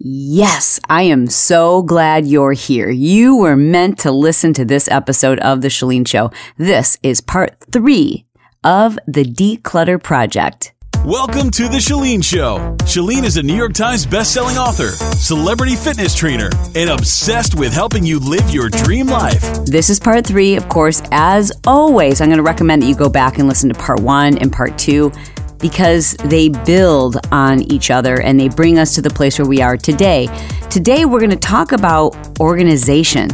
Yes, I am so glad you're here. You were meant to listen to this episode of The Chalene Show. This is part three of the Declutter Project. Welcome to The Chalene Show. Chalene is a New York Times bestselling author, celebrity fitness trainer, and obsessed with helping you live your dream life. This is part three. Of course, as always, I'm going to recommend that you go back and listen to part one and part two because they build on each other and they bring us to the place where we are today. Today, we're going to talk about organization.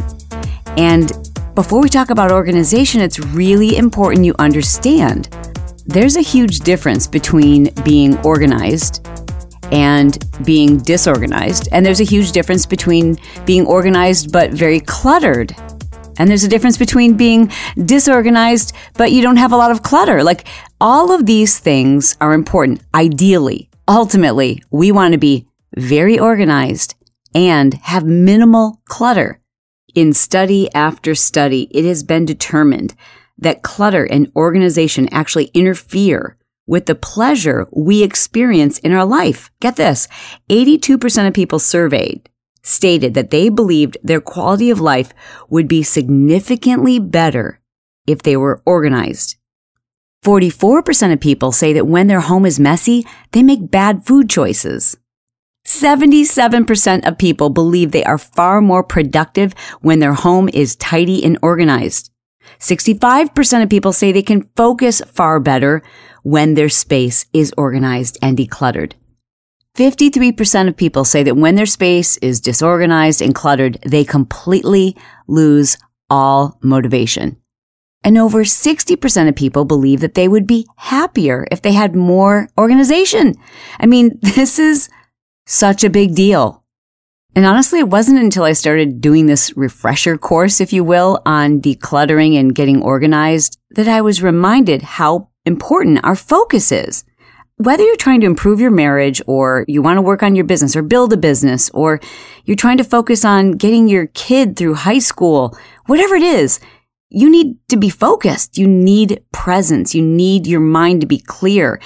And before we talk about organization, it's really important you understand there's a huge difference between being organized and being disorganized. And there's a huge difference between being organized but very cluttered and there's a difference between being disorganized, but you don't have a lot of clutter. Like all of these things are important. Ideally, ultimately, we want to be very organized and have minimal clutter. In study after study, it has been determined that clutter and organization actually interfere with the pleasure we experience in our life. Get this 82% of people surveyed stated that they believed their quality of life would be significantly better if they were organized. 44% of people say that when their home is messy, they make bad food choices. 77% of people believe they are far more productive when their home is tidy and organized. 65% of people say they can focus far better when their space is organized and decluttered. 53% of people say that when their space is disorganized and cluttered, they completely lose all motivation. And over 60% of people believe that they would be happier if they had more organization. I mean, this is such a big deal. And honestly, it wasn't until I started doing this refresher course, if you will, on decluttering and getting organized that I was reminded how important our focus is whether you're trying to improve your marriage or you want to work on your business or build a business or you're trying to focus on getting your kid through high school, whatever it is, you need to be focused. You need presence. You need your mind to be clear.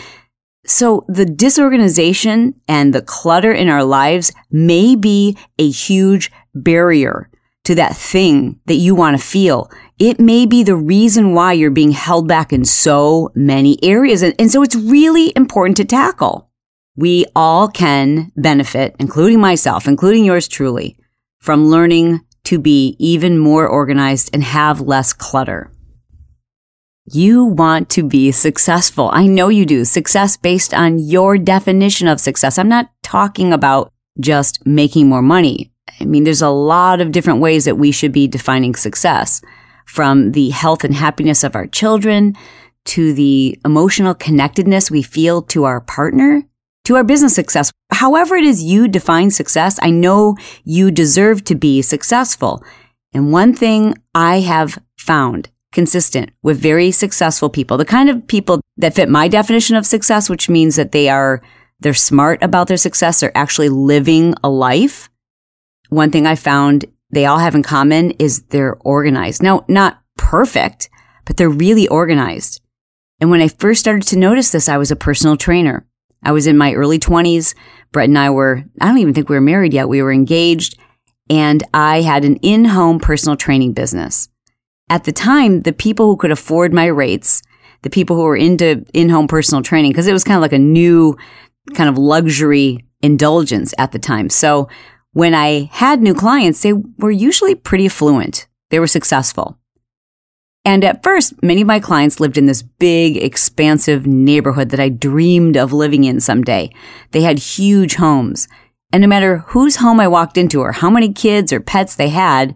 So the disorganization and the clutter in our lives may be a huge barrier to that thing that you want to feel. It may be the reason why you're being held back in so many areas. And, and so it's really important to tackle. We all can benefit, including myself, including yours truly, from learning to be even more organized and have less clutter. You want to be successful. I know you do. Success based on your definition of success. I'm not talking about just making more money. I mean, there's a lot of different ways that we should be defining success from the health and happiness of our children to the emotional connectedness we feel to our partner to our business success. However it is you define success, I know you deserve to be successful. And one thing I have found consistent with very successful people, the kind of people that fit my definition of success, which means that they are, they're smart about their success. They're actually living a life one thing I found they all have in common is they're organized. Now, not perfect, but they're really organized. And when I first started to notice this, I was a personal trainer. I was in my early 20s. Brett and I were, I don't even think we were married yet. We were engaged and I had an in-home personal training business. At the time, the people who could afford my rates, the people who were into in-home personal training, because it was kind of like a new kind of luxury indulgence at the time. So when I had new clients, they were usually pretty affluent. They were successful. And at first, many of my clients lived in this big, expansive neighborhood that I dreamed of living in someday. They had huge homes. And no matter whose home I walked into or how many kids or pets they had,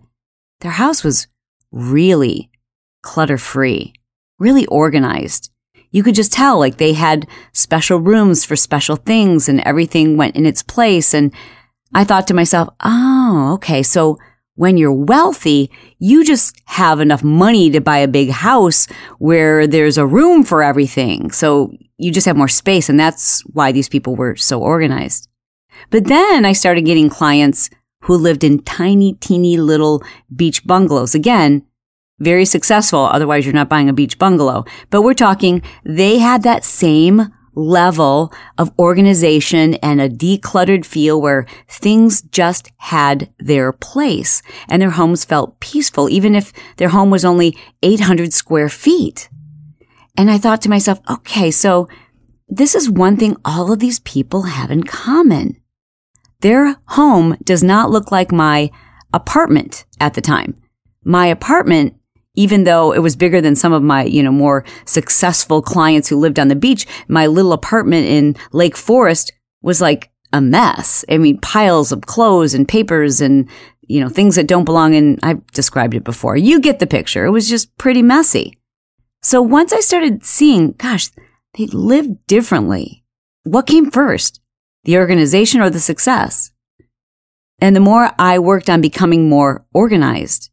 their house was really clutter free, really organized. You could just tell like they had special rooms for special things and everything went in its place and I thought to myself, oh, okay. So when you're wealthy, you just have enough money to buy a big house where there's a room for everything. So you just have more space. And that's why these people were so organized. But then I started getting clients who lived in tiny, teeny little beach bungalows. Again, very successful. Otherwise, you're not buying a beach bungalow. But we're talking, they had that same level of organization and a decluttered feel where things just had their place and their homes felt peaceful, even if their home was only 800 square feet. And I thought to myself, okay, so this is one thing all of these people have in common. Their home does not look like my apartment at the time. My apartment even though it was bigger than some of my, you know, more successful clients who lived on the beach, my little apartment in Lake Forest was like a mess. I mean, piles of clothes and papers and, you know, things that don't belong in, I've described it before. You get the picture. It was just pretty messy. So once I started seeing, gosh, they lived differently. What came first? The organization or the success? And the more I worked on becoming more organized,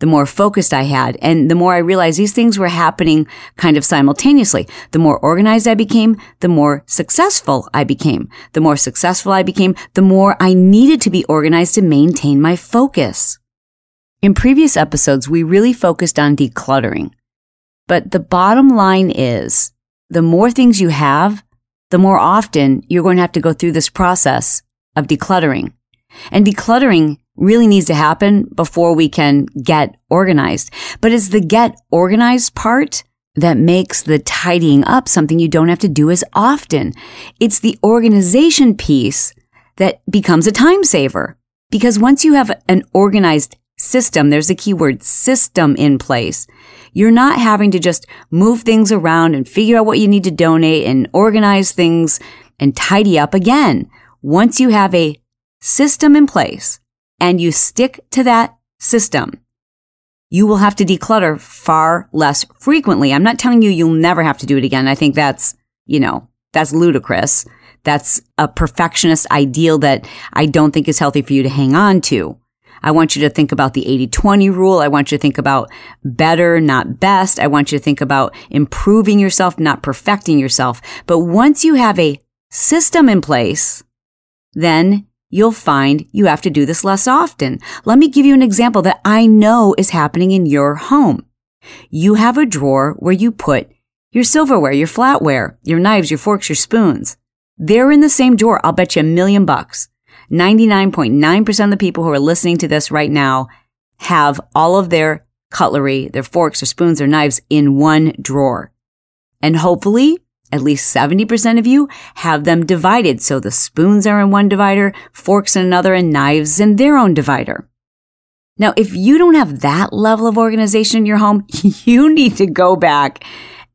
the more focused I had. And the more I realized these things were happening kind of simultaneously. The more organized I became, the more successful I became. The more successful I became, the more I needed to be organized to maintain my focus. In previous episodes, we really focused on decluttering. But the bottom line is the more things you have, the more often you're going to have to go through this process of decluttering. And decluttering really needs to happen before we can get organized. But it's the get organized part that makes the tidying up something you don't have to do as often. It's the organization piece that becomes a time saver. Because once you have an organized system, there's a keyword system in place. You're not having to just move things around and figure out what you need to donate and organize things and tidy up again. Once you have a system in place, and you stick to that system, you will have to declutter far less frequently. I'm not telling you you'll never have to do it again. I think that's, you know, that's ludicrous. That's a perfectionist ideal that I don't think is healthy for you to hang on to. I want you to think about the 80-20 rule. I want you to think about better, not best. I want you to think about improving yourself, not perfecting yourself. But once you have a system in place, then you'll find you have to do this less often. Let me give you an example that I know is happening in your home. You have a drawer where you put your silverware, your flatware, your knives, your forks, your spoons. They're in the same drawer. I'll bet you a million bucks. 99.9% of the people who are listening to this right now have all of their cutlery, their forks, their spoons, their knives in one drawer. And hopefully at least 70% of you have them divided. So the spoons are in one divider, forks in another, and knives in their own divider. Now, if you don't have that level of organization in your home, you need to go back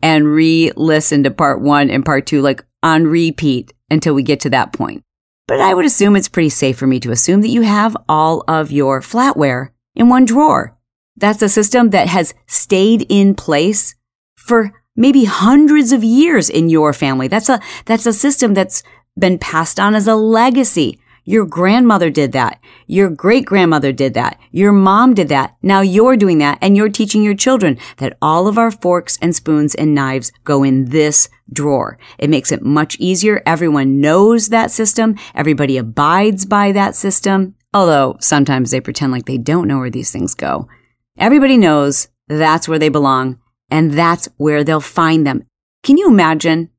and re-listen to part one and part two, like on repeat until we get to that point. But I would assume it's pretty safe for me to assume that you have all of your flatware in one drawer. That's a system that has stayed in place for maybe hundreds of years in your family. That's a, that's a system that's been passed on as a legacy. Your grandmother did that. Your great grandmother did that. Your mom did that. Now you're doing that and you're teaching your children that all of our forks and spoons and knives go in this drawer. It makes it much easier. Everyone knows that system. Everybody abides by that system. Although sometimes they pretend like they don't know where these things go. Everybody knows that's where they belong and that's where they'll find them. Can you imagine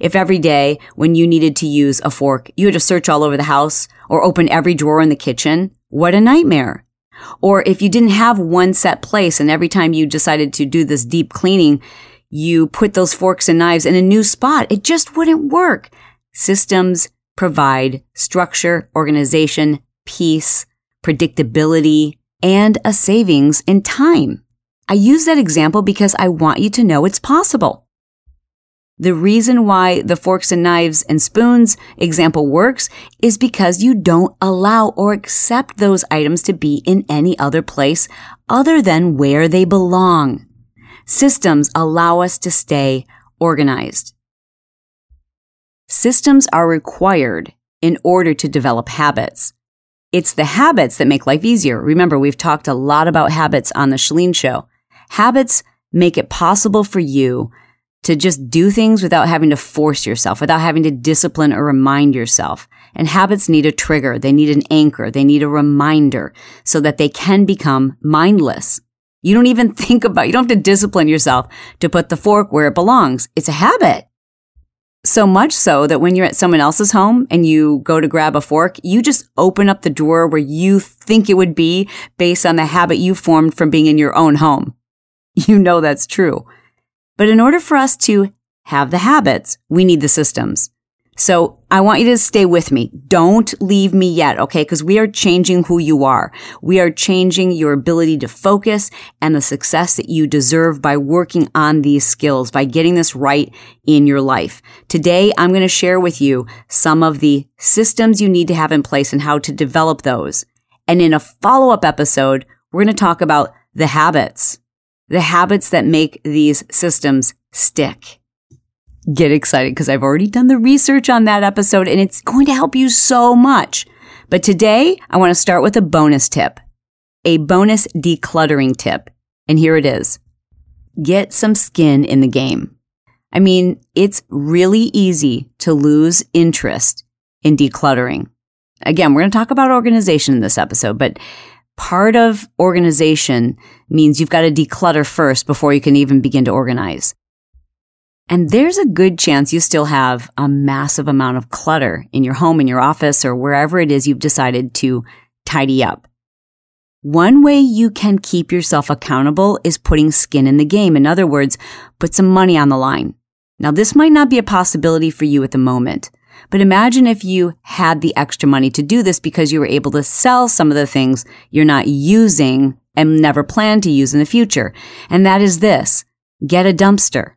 if every day when you needed to use a fork, you had to search all over the house or open every drawer in the kitchen? What a nightmare. Or if you didn't have one set place and every time you decided to do this deep cleaning, you put those forks and knives in a new spot. It just wouldn't work. Systems provide structure, organization, peace, predictability, and a savings in time. I use that example because I want you to know it's possible. The reason why the forks and knives and spoons example works is because you don't allow or accept those items to be in any other place other than where they belong. Systems allow us to stay organized. Systems are required in order to develop habits. It's the habits that make life easier. Remember, we've talked a lot about habits on the Chalene show. Habits make it possible for you to just do things without having to force yourself, without having to discipline or remind yourself. And habits need a trigger. They need an anchor. They need a reminder so that they can become mindless. You don't even think about, you don't have to discipline yourself to put the fork where it belongs. It's a habit. So much so that when you're at someone else's home and you go to grab a fork, you just open up the drawer where you think it would be based on the habit you formed from being in your own home. You know that's true. But in order for us to have the habits, we need the systems. So I want you to stay with me. Don't leave me yet, okay? Because we are changing who you are. We are changing your ability to focus and the success that you deserve by working on these skills, by getting this right in your life. Today, I'm going to share with you some of the systems you need to have in place and how to develop those. And in a follow up episode, we're going to talk about the habits the habits that make these systems stick. Get excited because I've already done the research on that episode and it's going to help you so much. But today I want to start with a bonus tip, a bonus decluttering tip. And here it is. Get some skin in the game. I mean, it's really easy to lose interest in decluttering. Again, we're going to talk about organization in this episode, but part of organization means you've got to declutter first before you can even begin to organize. And there's a good chance you still have a massive amount of clutter in your home, in your office, or wherever it is you've decided to tidy up. One way you can keep yourself accountable is putting skin in the game. In other words, put some money on the line. Now, this might not be a possibility for you at the moment, but imagine if you had the extra money to do this because you were able to sell some of the things you're not using and never plan to use in the future. And that is this get a dumpster.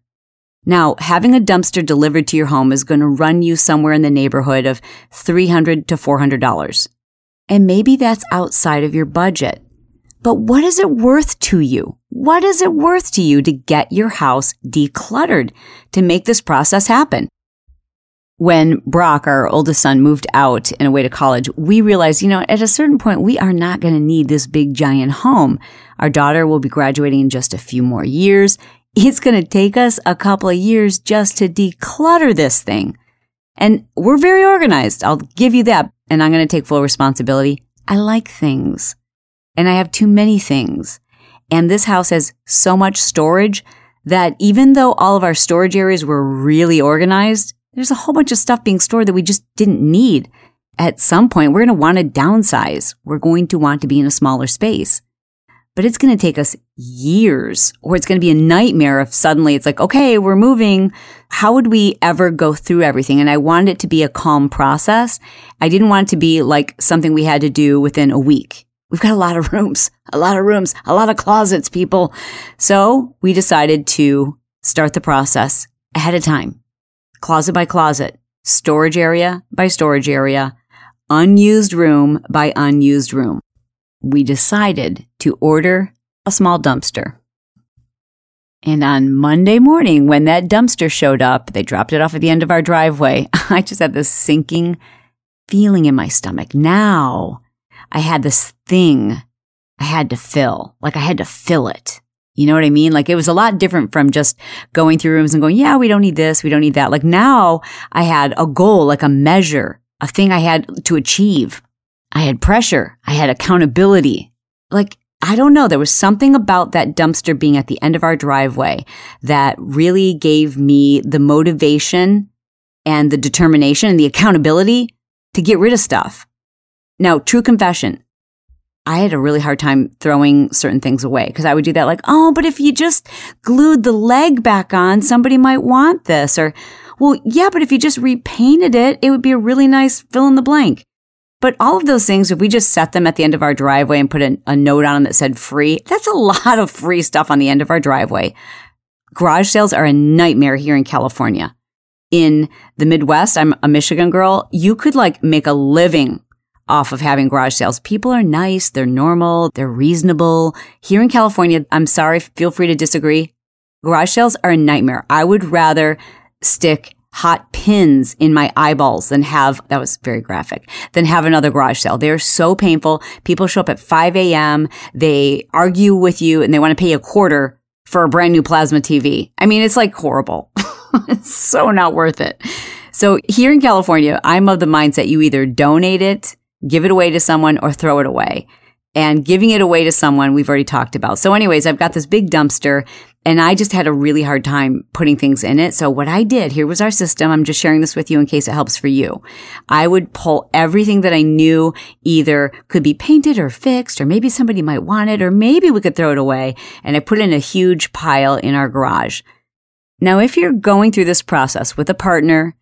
Now, having a dumpster delivered to your home is going to run you somewhere in the neighborhood of $300 to $400. And maybe that's outside of your budget. But what is it worth to you? What is it worth to you to get your house decluttered to make this process happen? When Brock, our oldest son, moved out and away to college, we realized, you know, at a certain point, we are not going to need this big giant home. Our daughter will be graduating in just a few more years. It's going to take us a couple of years just to declutter this thing. And we're very organized. I'll give you that. And I'm going to take full responsibility. I like things and I have too many things. And this house has so much storage that even though all of our storage areas were really organized, there's a whole bunch of stuff being stored that we just didn't need. At some point, we're going to want to downsize. We're going to want to be in a smaller space. But it's going to take us years, or it's going to be a nightmare if suddenly it's like, okay, we're moving. How would we ever go through everything? And I wanted it to be a calm process. I didn't want it to be like something we had to do within a week. We've got a lot of rooms, a lot of rooms, a lot of closets, people. So we decided to start the process ahead of time closet by closet, storage area by storage area, unused room by unused room. We decided to order a small dumpster. And on Monday morning, when that dumpster showed up, they dropped it off at the end of our driveway. I just had this sinking feeling in my stomach. Now I had this thing I had to fill, like I had to fill it. You know what I mean? Like it was a lot different from just going through rooms and going, yeah, we don't need this. We don't need that. Like now I had a goal, like a measure, a thing I had to achieve. I had pressure. I had accountability. Like, I don't know. There was something about that dumpster being at the end of our driveway that really gave me the motivation and the determination and the accountability to get rid of stuff. Now, true confession. I had a really hard time throwing certain things away because I would do that like, oh, but if you just glued the leg back on, somebody might want this. Or, well, yeah, but if you just repainted it, it would be a really nice fill in the blank. But all of those things, if we just set them at the end of our driveway and put a, a note on them that said free, that's a lot of free stuff on the end of our driveway. Garage sales are a nightmare here in California. In the Midwest, I'm a Michigan girl. You could like make a living off of having garage sales. People are nice, they're normal, they're reasonable. Here in California, I'm sorry, feel free to disagree. Garage sales are a nightmare. I would rather stick hot pins in my eyeballs than have, that was very graphic, than have another garage sale. They're so painful. People show up at 5 a.m. They argue with you and they want to pay a quarter for a brand new plasma TV. I mean, it's like horrible. it's so not worth it. So here in California, I'm of the mindset you either donate it, give it away to someone or throw it away and giving it away to someone we've already talked about. So anyways, I've got this big dumpster and I just had a really hard time putting things in it. So what I did, here was our system. I'm just sharing this with you in case it helps for you. I would pull everything that I knew either could be painted or fixed, or maybe somebody might want it, or maybe we could throw it away. And I put in a huge pile in our garage. Now, if you're going through this process with a partner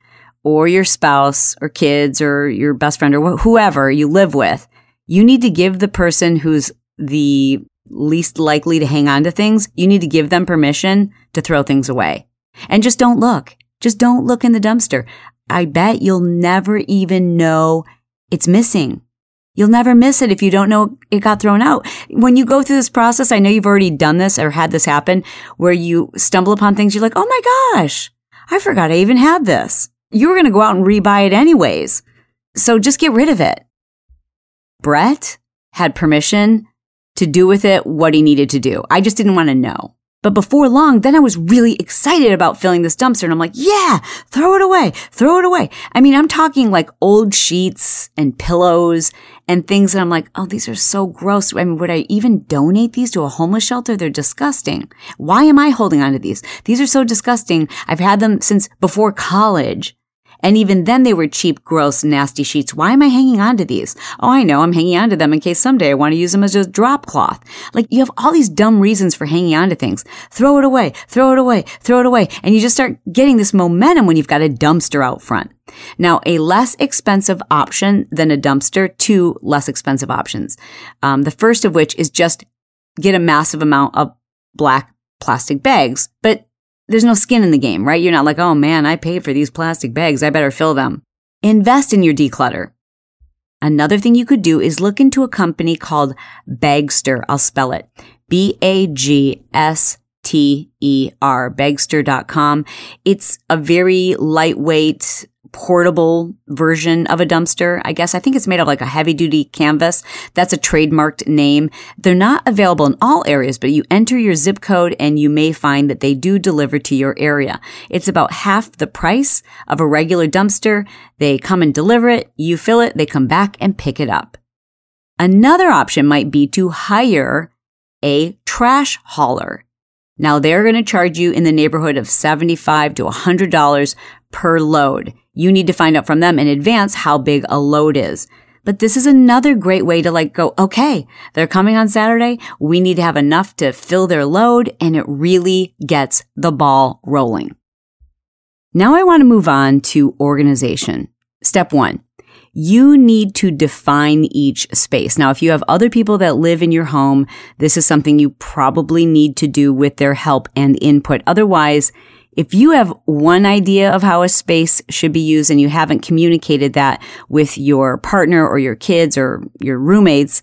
or your spouse or kids or your best friend or wh- whoever you live with, you need to give the person who's the least likely to hang on to things, you need to give them permission to throw things away. And just don't look. Just don't look in the dumpster. I bet you'll never even know it's missing. You'll never miss it if you don't know it got thrown out. When you go through this process, I know you've already done this or had this happen where you stumble upon things. You're like, Oh my gosh, I forgot I even had this. You were going to go out and rebuy it anyways. So just get rid of it. Brett had permission to do with it what he needed to do. I just didn't want to know. But before long, then I was really excited about filling this dumpster and I'm like, yeah, throw it away, throw it away. I mean, I'm talking like old sheets and pillows and things that I'm like, oh, these are so gross. I mean, would I even donate these to a homeless shelter? They're disgusting. Why am I holding on to these? These are so disgusting. I've had them since before college. And even then they were cheap, gross, nasty sheets. Why am I hanging on to these? Oh, I know I'm hanging on to them in case someday I want to use them as a drop cloth. Like you have all these dumb reasons for hanging on to things. Throw it away, throw it away, throw it away. And you just start getting this momentum when you've got a dumpster out front. Now, a less expensive option than a dumpster, two less expensive options. Um, the first of which is just get a massive amount of black plastic bags, but there's no skin in the game, right? You're not like, oh man, I paid for these plastic bags. I better fill them. Invest in your declutter. Another thing you could do is look into a company called Bagster. I'll spell it. B A G S T E R, bagster.com. It's a very lightweight portable version of a dumpster. I guess I think it's made of like a heavy duty canvas. That's a trademarked name. They're not available in all areas, but you enter your zip code and you may find that they do deliver to your area. It's about half the price of a regular dumpster. They come and deliver it. You fill it. They come back and pick it up. Another option might be to hire a trash hauler. Now they're going to charge you in the neighborhood of 75 to $100 per load. You need to find out from them in advance how big a load is. But this is another great way to like go, okay, they're coming on Saturday. We need to have enough to fill their load and it really gets the ball rolling. Now I want to move on to organization. Step one you need to define each space. Now, if you have other people that live in your home, this is something you probably need to do with their help and input. Otherwise, if you have one idea of how a space should be used and you haven't communicated that with your partner or your kids or your roommates,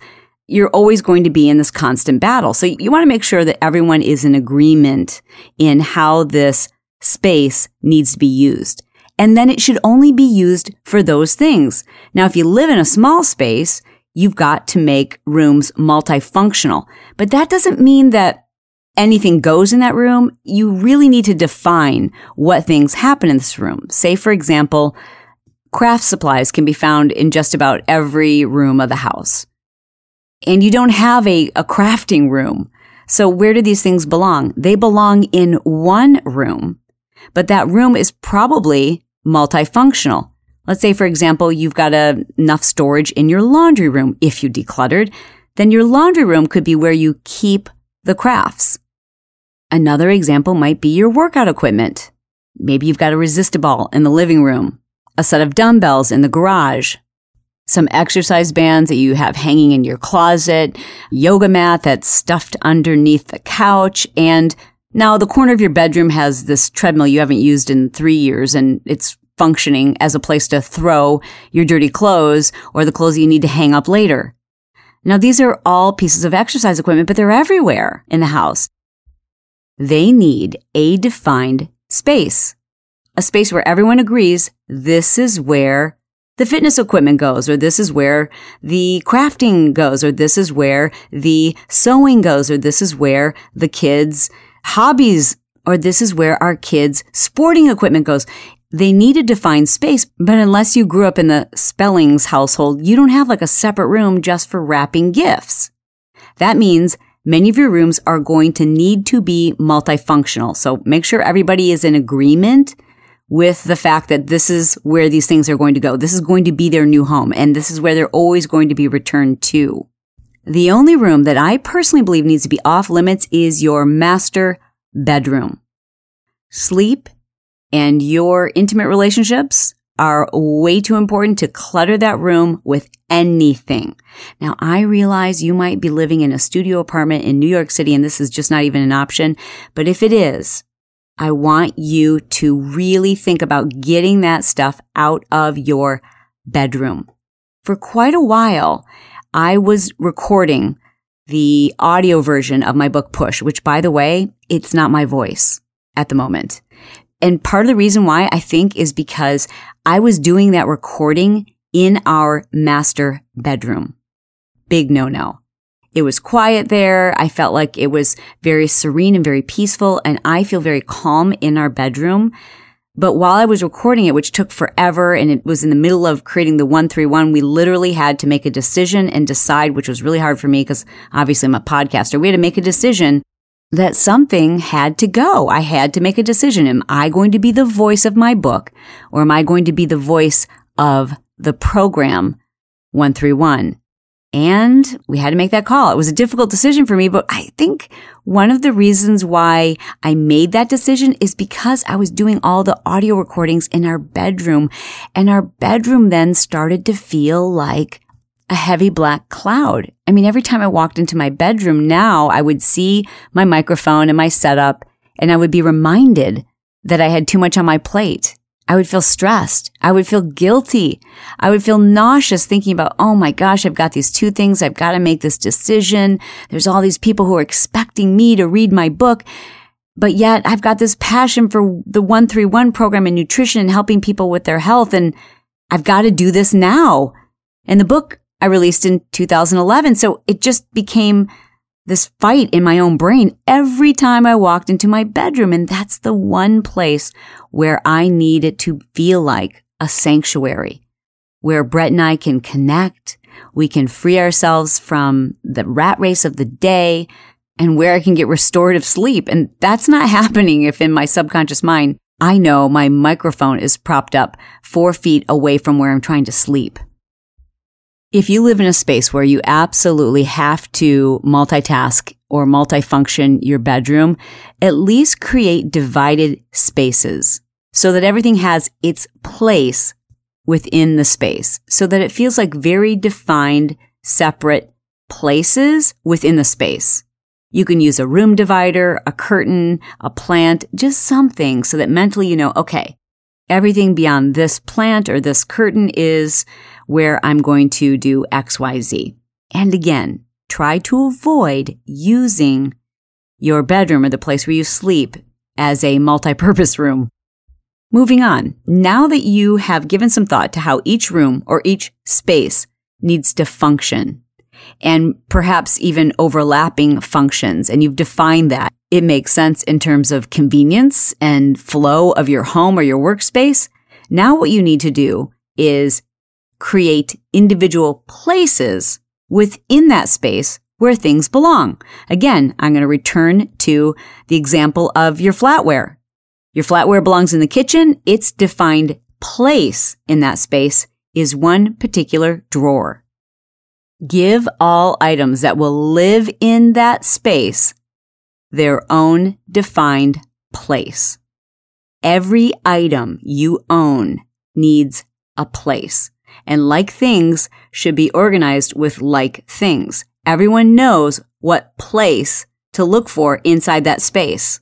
you're always going to be in this constant battle. So you want to make sure that everyone is in agreement in how this space needs to be used and then it should only be used for those things. Now, if you live in a small space, you've got to make rooms multifunctional, but that doesn't mean that anything goes in that room. You really need to define what things happen in this room. Say, for example, craft supplies can be found in just about every room of the house. And you don't have a, a crafting room. So where do these things belong? They belong in one room but that room is probably multifunctional. Let's say, for example, you've got a, enough storage in your laundry room. If you decluttered, then your laundry room could be where you keep the crafts. Another example might be your workout equipment. Maybe you've got a Resist-A-Ball in the living room, a set of dumbbells in the garage, some exercise bands that you have hanging in your closet, yoga mat that's stuffed underneath the couch, and now, the corner of your bedroom has this treadmill you haven't used in three years and it's functioning as a place to throw your dirty clothes or the clothes you need to hang up later. Now, these are all pieces of exercise equipment, but they're everywhere in the house. They need a defined space. a space where everyone agrees this is where the fitness equipment goes, or this is where the crafting goes, or this is where the sewing goes, or this is where the kids' hobbies, or this is where our kids' sporting equipment goes. They need a defined space, but unless you grew up in the Spellings household, you don't have like a separate room just for wrapping gifts. That means many of your rooms are going to need to be multifunctional. So make sure everybody is in agreement with the fact that this is where these things are going to go. This is going to be their new home and this is where they're always going to be returned to. The only room that I personally believe needs to be off limits is your master bedroom. Sleep and your intimate relationships are way too important to clutter that room with anything. Now, I realize you might be living in a studio apartment in New York City and this is just not even an option, but if it is, I want you to really think about getting that stuff out of your bedroom. For quite a while, I was recording the audio version of my book Push, which by the way, it's not my voice at the moment. And part of the reason why I think is because I was doing that recording in our master bedroom. Big no no. It was quiet there. I felt like it was very serene and very peaceful. And I feel very calm in our bedroom. But while I was recording it, which took forever and it was in the middle of creating the 131, we literally had to make a decision and decide, which was really hard for me because obviously I'm a podcaster. We had to make a decision that something had to go. I had to make a decision. Am I going to be the voice of my book or am I going to be the voice of the program 131? And we had to make that call. It was a difficult decision for me, but I think one of the reasons why I made that decision is because I was doing all the audio recordings in our bedroom and our bedroom then started to feel like a heavy black cloud. I mean, every time I walked into my bedroom now, I would see my microphone and my setup and I would be reminded that I had too much on my plate I would feel stressed. I would feel guilty. I would feel nauseous thinking about, oh my gosh, I've got these two things. I've got to make this decision. There's all these people who are expecting me to read my book. But yet I've got this passion for the 131 program in nutrition and helping people with their health. And I've got to do this now. And the book I released in 2011. So it just became this fight in my own brain every time I walked into my bedroom. And that's the one place where I need it to feel like a sanctuary where Brett and I can connect. We can free ourselves from the rat race of the day and where I can get restorative sleep. And that's not happening if in my subconscious mind, I know my microphone is propped up four feet away from where I'm trying to sleep. If you live in a space where you absolutely have to multitask or multifunction your bedroom, at least create divided spaces so that everything has its place within the space so that it feels like very defined, separate places within the space. You can use a room divider, a curtain, a plant, just something so that mentally you know, okay, everything beyond this plant or this curtain is where I'm going to do XYZ. And again, try to avoid using your bedroom or the place where you sleep as a multi-purpose room. Moving on. Now that you have given some thought to how each room or each space needs to function and perhaps even overlapping functions and you've defined that, it makes sense in terms of convenience and flow of your home or your workspace. Now what you need to do is create individual places within that space where things belong. Again, I'm going to return to the example of your flatware. Your flatware belongs in the kitchen. Its defined place in that space is one particular drawer. Give all items that will live in that space their own defined place. Every item you own needs a place and like things should be organized with like things. Everyone knows what place to look for inside that space.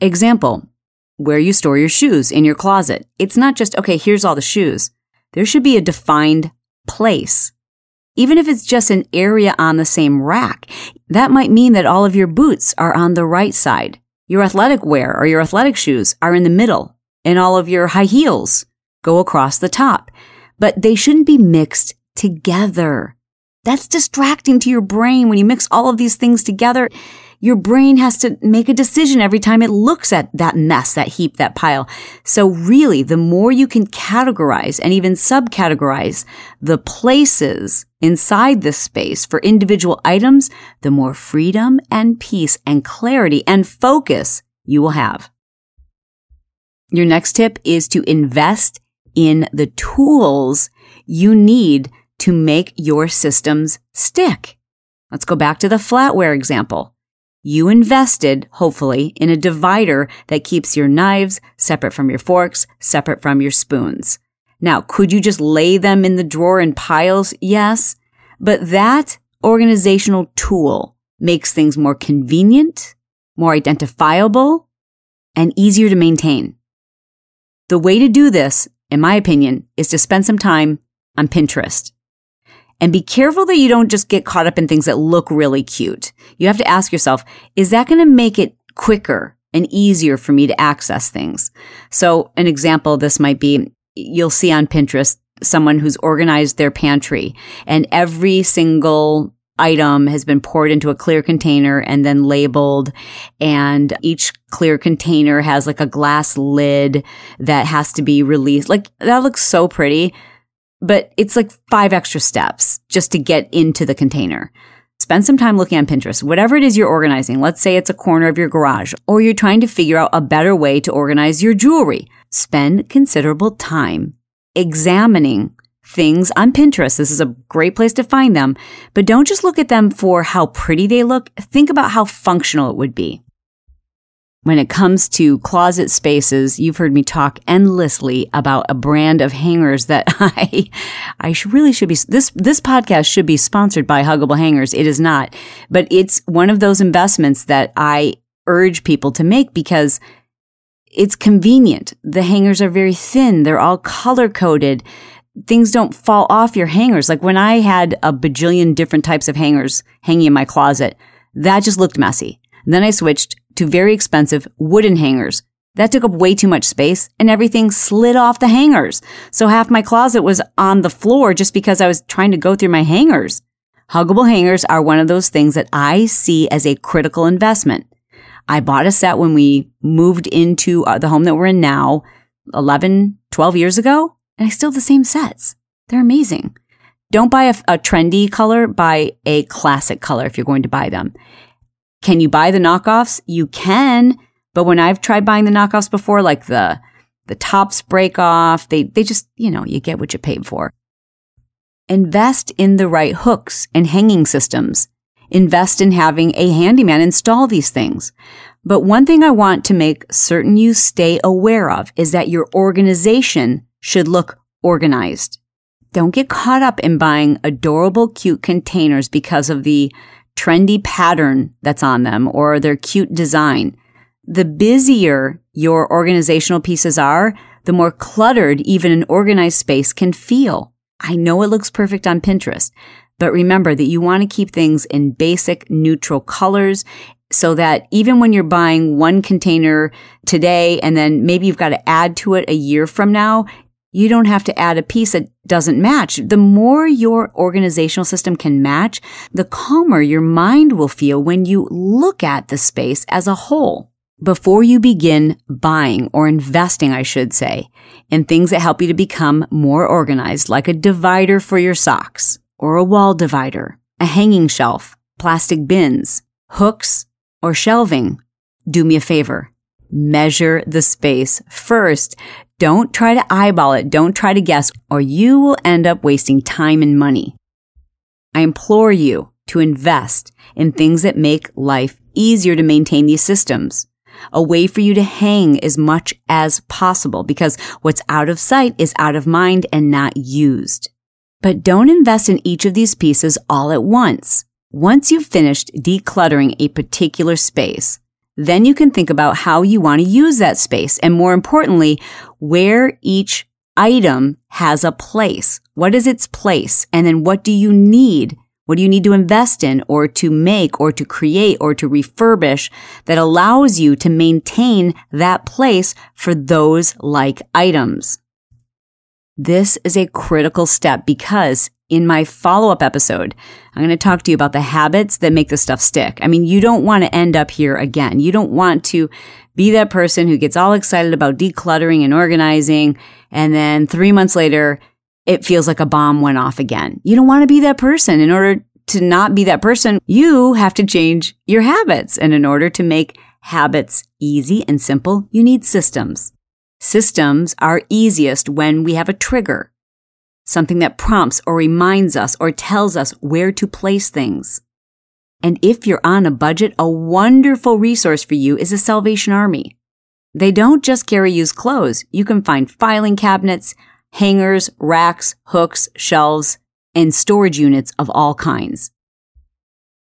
Example, where you store your shoes in your closet. It's not just, okay, here's all the shoes. There should be a defined place. Even if it's just an area on the same rack, that might mean that all of your boots are on the right side. Your athletic wear or your athletic shoes are in the middle. and all of your high heels go across the top. But they shouldn't be mixed together. That's distracting to your brain when you mix all of these things together. Your brain has to make a decision every time it looks at that mess, that heap, that pile. So really, the more you can categorize and even subcategorize the places inside this space for individual items, the more freedom and peace and clarity and focus you will have. Your next tip is to invest in the tools you need to make your systems stick. Let's go back to the flatware example. You invested, hopefully, in a divider that keeps your knives separate from your forks, separate from your spoons. Now, could you just lay them in the drawer in piles? Yes. But that organizational tool makes things more convenient, more identifiable, and easier to maintain. The way to do this, in my opinion, is to spend some time on Pinterest. And be careful that you don't just get caught up in things that look really cute. You have to ask yourself, is that going to make it quicker and easier for me to access things? So an example this might be you'll see on Pinterest someone who's organized their pantry and every single item has been poured into a clear container and then labeled. And each clear container has like a glass lid that has to be released. Like that looks so pretty but it's like five extra steps just to get into the container. Spend some time looking on Pinterest. Whatever it is you're organizing, let's say it's a corner of your garage, or you're trying to figure out a better way to organize your jewelry. Spend considerable time examining things on Pinterest. This is a great place to find them, but don't just look at them for how pretty they look. Think about how functional it would be. When it comes to closet spaces, you've heard me talk endlessly about a brand of hangers that I, I really should be, this, this podcast should be sponsored by Huggable Hangers. It is not, but it's one of those investments that I urge people to make because it's convenient. The hangers are very thin. They're all color coded. Things don't fall off your hangers. Like when I had a bajillion different types of hangers hanging in my closet, that just looked messy. Then I switched to very expensive wooden hangers. That took up way too much space and everything slid off the hangers. So half my closet was on the floor just because I was trying to go through my hangers. Huggable hangers are one of those things that I see as a critical investment. I bought a set when we moved into uh, the home that we're in now 11, 12 years ago, and I still have the same sets. They're amazing. Don't buy a, a trendy color, buy a classic color if you're going to buy them. Can you buy the knockoffs? You can, but when I've tried buying the knockoffs before, like the the tops break off, they they just, you know, you get what you paid for. Invest in the right hooks and hanging systems. Invest in having a handyman install these things. But one thing I want to make certain you stay aware of is that your organization should look organized. Don't get caught up in buying adorable, cute containers because of the trendy pattern that's on them or their cute design. The busier your organizational pieces are, the more cluttered even an organized space can feel. I know it looks perfect on Pinterest, but remember that you want to keep things in basic neutral colors so that even when you're buying one container today and then maybe you've got to add to it a year from now, you don't have to add a piece that doesn't match. The more your organizational system can match, the calmer your mind will feel when you look at the space as a whole. Before you begin buying or investing, I should say, in things that help you to become more organized, like a divider for your socks or a wall divider, a hanging shelf, plastic bins, hooks, or shelving, do me a favor. Measure the space first. Don't try to eyeball it. Don't try to guess, or you will end up wasting time and money. I implore you to invest in things that make life easier to maintain these systems. A way for you to hang as much as possible because what's out of sight is out of mind and not used. But don't invest in each of these pieces all at once. Once you've finished decluttering a particular space, then you can think about how you want to use that space and more importantly, where each item has a place. What is its place? And then what do you need What do you need to invest in or to make or to create or to refurbish that allows you to maintain that place for those like items? This is a critical step because in my follow up episode, I'm going to talk to you about the habits that make the stuff stick. I mean, you don't want to end up here again. You don't want to be that person who gets all excited about decluttering and organizing. And then three months later, it feels like a bomb went off again. You don't want to be that person. In order to not be that person, you have to change your habits. And in order to make habits easy and simple, you need systems. Systems are easiest when we have a trigger something that prompts or reminds us or tells us where to place things. And if you're on a budget, a wonderful resource for you is a Salvation Army. They don't just carry used clothes. You can find filing cabinets, hangers, racks, hooks, shelves, and storage units of all kinds.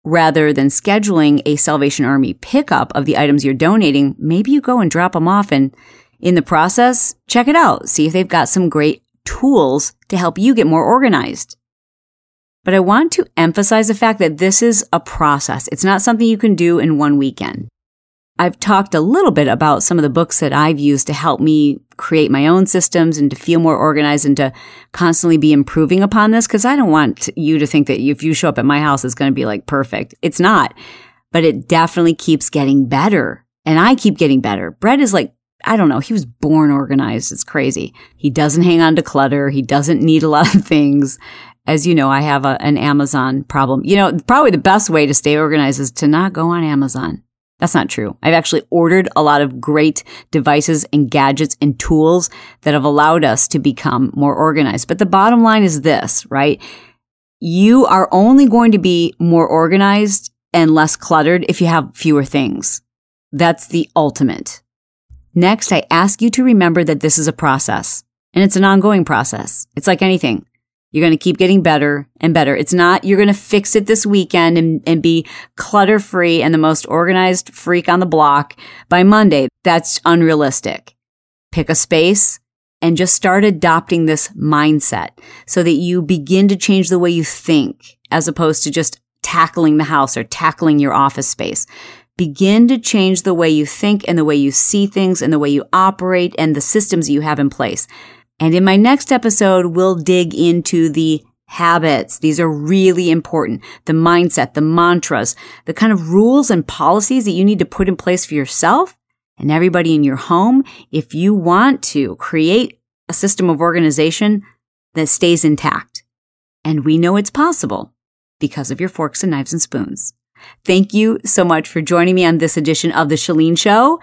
Rather than scheduling a Salvation Army pickup of the items you're donating, maybe you go and drop them off and in the process, check it out. See if they've got some great tools to help you get more organized. But I want to emphasize the fact that this is a process. It's not something you can do in one weekend. I've talked a little bit about some of the books that I've used to help me create my own systems and to feel more organized and to constantly be improving upon this because I don't want you to think that if you show up at my house, it's going to be like perfect. It's not, but it definitely keeps getting better. And I keep getting better. Brett is like I don't know, he was born organized. It's crazy. He doesn't hang on to clutter. He doesn't need a lot of things. As you know, I have a, an Amazon problem. You know, probably the best way to stay organized is to not go on Amazon. That's not true. I've actually ordered a lot of great devices and gadgets and tools that have allowed us to become more organized. But the bottom line is this, right? You are only going to be more organized and less cluttered if you have fewer things. That's the ultimate. Next, I ask you to remember that this is a process and it's an ongoing process. It's like anything. You're going to keep getting better and better. It's not, you're going to fix it this weekend and, and be clutter free and the most organized freak on the block by Monday. That's unrealistic. Pick a space and just start adopting this mindset so that you begin to change the way you think as opposed to just tackling the house or tackling your office space. Begin to change the way you think and the way you see things and the way you operate and the systems you have in place. And in my next episode, we'll dig into the habits. These are really important. The mindset, the mantras, the kind of rules and policies that you need to put in place for yourself and everybody in your home if you want to create a system of organization that stays intact. And we know it's possible because of your forks and knives and spoons. Thank you so much for joining me on this edition of The Chalene Show.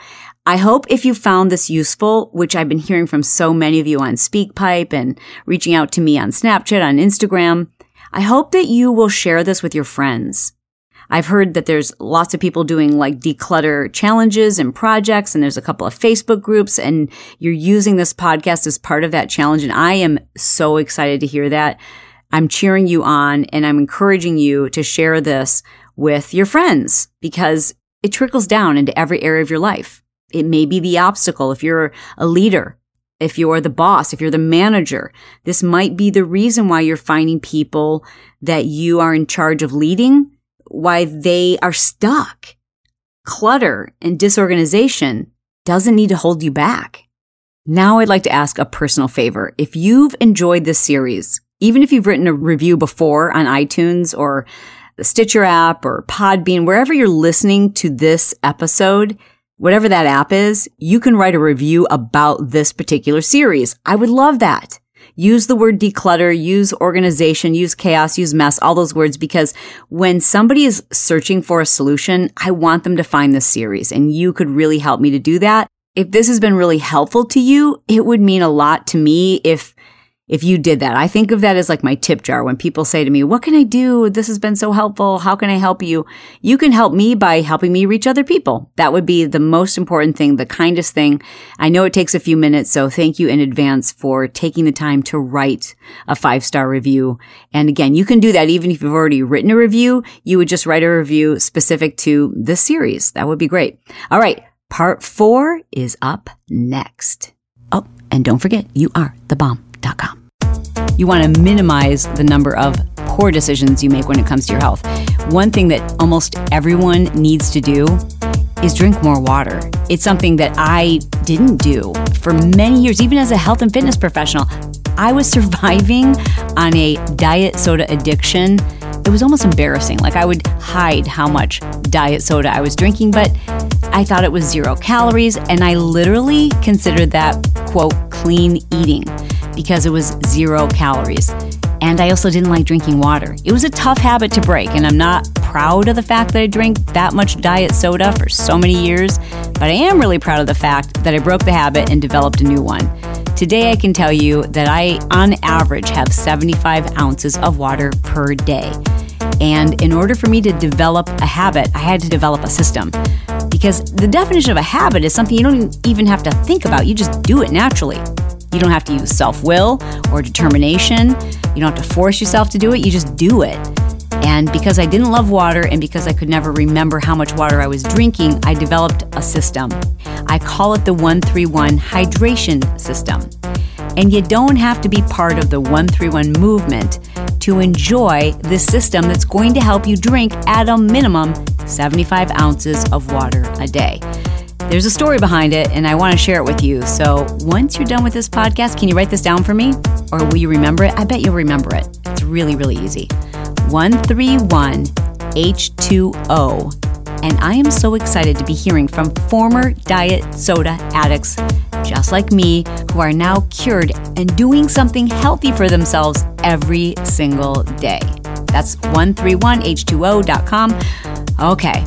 I hope if you found this useful, which I've been hearing from so many of you on SpeakPipe and reaching out to me on Snapchat, on Instagram, I hope that you will share this with your friends. I've heard that there's lots of people doing like declutter challenges and projects, and there's a couple of Facebook groups, and you're using this podcast as part of that challenge. And I am so excited to hear that. I'm cheering you on and I'm encouraging you to share this with your friends because it trickles down into every area of your life. It may be the obstacle if you're a leader, if you're the boss, if you're the manager. This might be the reason why you're finding people that you are in charge of leading, why they are stuck. Clutter and disorganization doesn't need to hold you back. Now I'd like to ask a personal favor. If you've enjoyed this series, even if you've written a review before on iTunes or the Stitcher app or Podbean, wherever you're listening to this episode, whatever that app is, you can write a review about this particular series. I would love that. Use the word declutter, use organization, use chaos, use mess, all those words, because when somebody is searching for a solution, I want them to find this series and you could really help me to do that. If this has been really helpful to you, it would mean a lot to me if if you did that. I think of that as like my tip jar. When people say to me, what can I do? This has been so helpful. How can I help you? You can help me by helping me reach other people. That would be the most important thing, the kindest thing. I know it takes a few minutes. So thank you in advance for taking the time to write a five star review. And again, you can do that even if you've already written a review. You would just write a review specific to this series. That would be great. All right. Part four is up next. Oh, and don't forget, you are the bomb. You want to minimize the number of poor decisions you make when it comes to your health. One thing that almost everyone needs to do is drink more water. It's something that I didn't do for many years, even as a health and fitness professional. I was surviving on a diet soda addiction. It was almost embarrassing. Like I would hide how much diet soda I was drinking, but I thought it was zero calories, and I literally considered that, quote, clean eating because it was zero calories. And I also didn't like drinking water. It was a tough habit to break, and I'm not proud of the fact that I drank that much diet soda for so many years, but I am really proud of the fact that I broke the habit and developed a new one. Today, I can tell you that I, on average, have 75 ounces of water per day. And in order for me to develop a habit, I had to develop a system because the definition of a habit is something you don't even have to think about, you just do it naturally. You don't have to use self will or determination. You don't have to force yourself to do it, you just do it. And because I didn't love water and because I could never remember how much water I was drinking, I developed a system. I call it the 131 hydration system. And you don't have to be part of the 131 movement to enjoy this system that's going to help you drink at a minimum 75 ounces of water a day. There's a story behind it, and I want to share it with you. So, once you're done with this podcast, can you write this down for me? Or will you remember it? I bet you'll remember it. It's really, really easy. 131 H2O. And I am so excited to be hearing from former diet soda addicts just like me who are now cured and doing something healthy for themselves every single day. That's 131h2o.com. Okay,